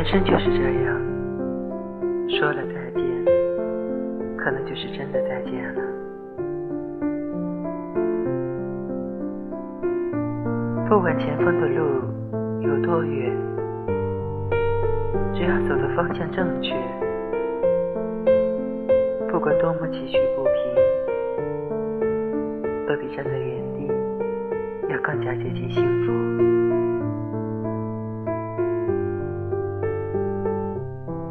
人生就是这样，说了再见，可能就是真的再见了。不管前方的路有多远，只要走的方向正确，不管多么崎岖不平，都比站在原地要更加接近幸福。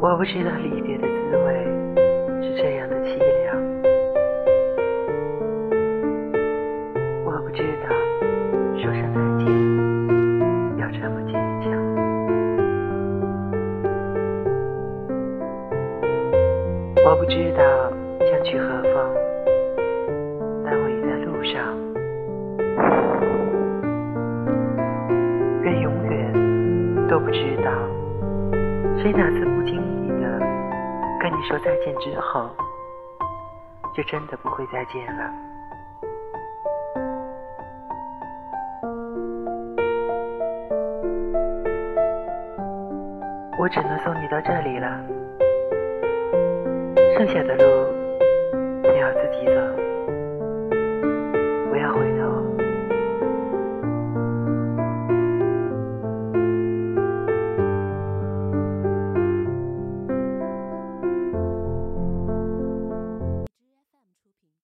我不知道离别的滋味是这样的凄凉，我不知道说声再见要这么坚强，我不知道将去何方，但我已在路上。人永远都不知道，谁哪次不经意的跟你说再见之后，就真的不会再见了。我只能送你到这里了，剩下的路。